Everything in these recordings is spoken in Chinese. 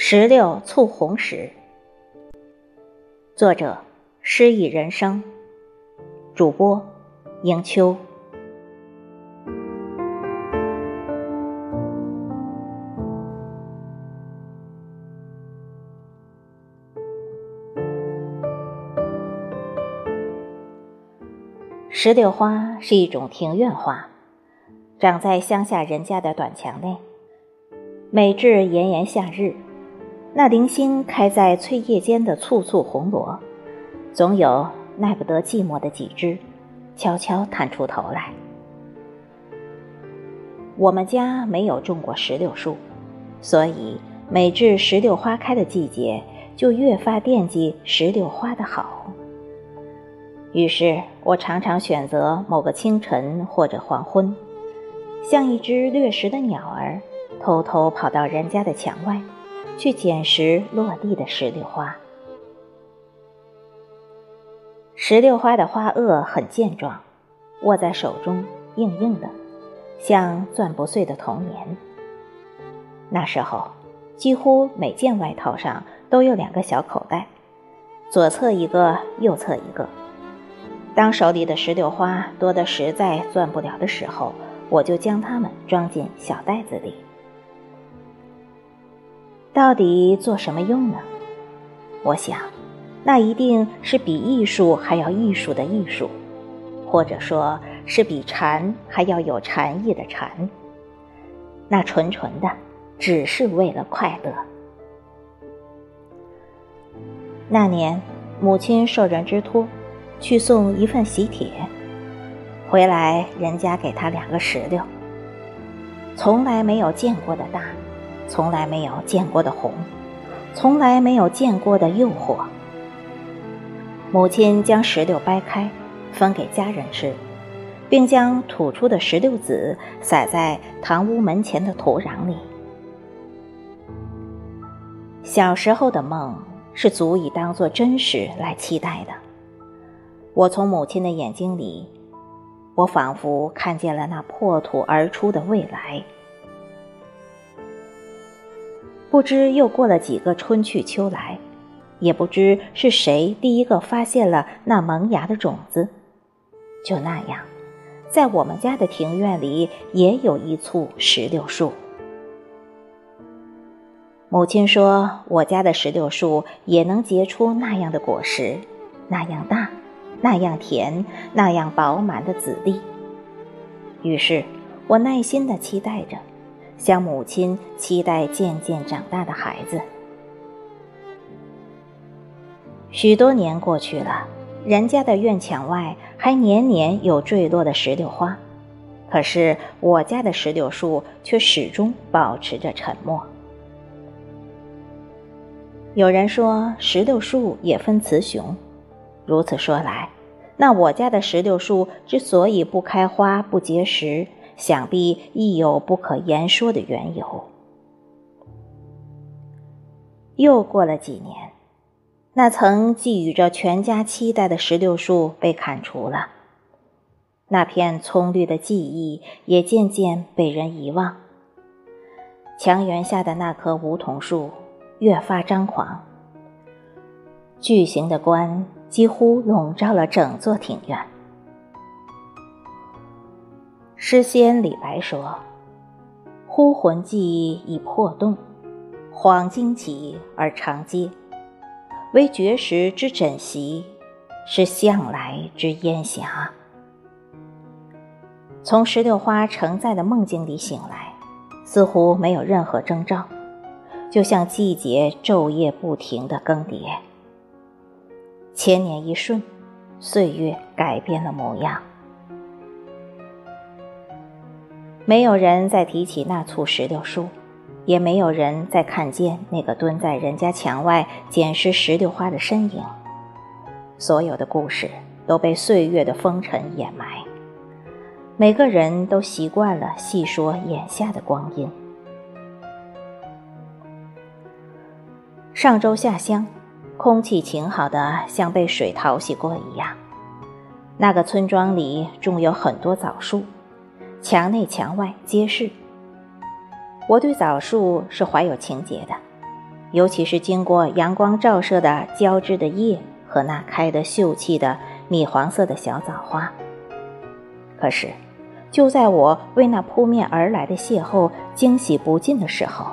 石榴醋红石，作者：诗意人生，主播：迎秋。石榴花是一种庭院花，长在乡下人家的短墙内，每至炎炎夏日。那零星开在翠叶间的簇簇红萝，总有耐不得寂寞的几只，悄悄探出头来。我们家没有种过石榴树，所以每至石榴花开的季节，就越发惦记石榴花的好。于是我常常选择某个清晨或者黄昏，像一只掠食的鸟儿，偷偷跑到人家的墙外。去捡拾落地的石榴花。石榴花的花萼很健壮，握在手中硬硬的，像攥不碎的童年。那时候，几乎每件外套上都有两个小口袋，左侧一个，右侧一个。当手里的石榴花多得实在攥不了的时候，我就将它们装进小袋子里。到底做什么用呢？我想，那一定是比艺术还要艺术的艺术，或者说是比禅还要有禅意的禅。那纯纯的，只是为了快乐。那年，母亲受人之托，去送一份喜帖，回来人家给她两个石榴，从来没有见过的大。从来没有见过的红，从来没有见过的诱惑。母亲将石榴掰开，分给家人吃，并将吐出的石榴籽撒在堂屋门前的土壤里。小时候的梦是足以当做真实来期待的。我从母亲的眼睛里，我仿佛看见了那破土而出的未来。不知又过了几个春去秋来，也不知是谁第一个发现了那萌芽的种子。就那样，在我们家的庭院里也有一簇石榴树。母亲说，我家的石榴树也能结出那样的果实，那样大，那样甜，那样饱满的籽粒。于是，我耐心地期待着。像母亲期待渐渐长大的孩子。许多年过去了，人家的院墙外还年年有坠落的石榴花，可是我家的石榴树却始终保持着沉默。有人说石榴树也分雌雄，如此说来，那我家的石榴树之所以不开花不结实。想必亦有不可言说的缘由。又过了几年，那曾寄予着全家期待的石榴树被砍除了，那片葱绿的记忆也渐渐被人遗忘。墙垣下的那棵梧桐树越发张狂，巨型的冠几乎笼罩了整座庭院。诗仙李白说：“忽魂悸已破洞，恍惊起而长嗟。唯绝石之枕席，是向来之烟霞。”从石榴花承载的梦境里醒来，似乎没有任何征兆，就像季节昼夜不停的更迭。千年一瞬，岁月改变了模样。没有人再提起那簇石榴树，也没有人再看见那个蹲在人家墙外捡拾石榴花的身影。所有的故事都被岁月的风尘掩埋，每个人都习惯了细说眼下的光阴。上周下乡，空气晴好的像被水淘洗过一样。那个村庄里种有很多枣树。墙内墙外皆是。我对枣树是怀有情结的，尤其是经过阳光照射的交织的叶和那开得秀气的米黄色的小枣花。可是，就在我为那扑面而来的邂逅惊喜不尽的时候，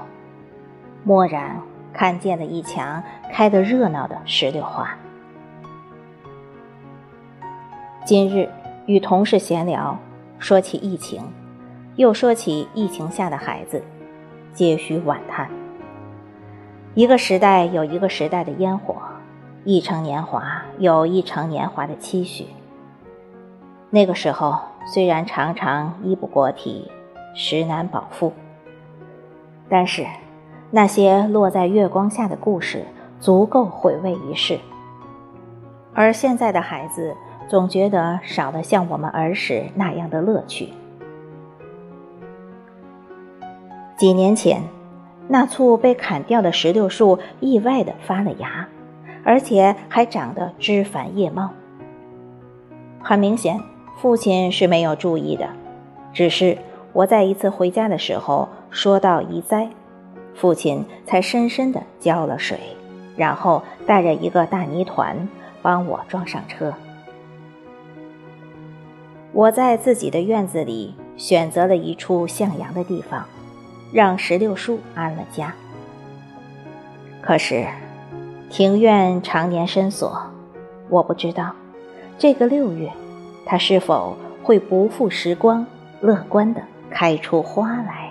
蓦然看见了一墙开得热闹的石榴花。今日与同事闲聊，说起疫情，又说起疫情下的孩子，皆需惋叹。一个时代有一个时代的烟火，一城年华有一城年华的期许。那个时候虽然常常衣不裹体，食难饱腹，但是那些落在月光下的故事足够回味一世。而现在的孩子总觉得少了像我们儿时那样的乐趣。几年前。那簇被砍掉的石榴树意外地发了芽，而且还长得枝繁叶茂。很明显，父亲是没有注意的，只是我在一次回家的时候说到移栽，父亲才深深地浇了水，然后带着一个大泥团帮我装上车。我在自己的院子里选择了一处向阳的地方。让石榴树安了家。可是，庭院常年深锁，我不知道这个六月，它是否会不负时光，乐观地开出花来。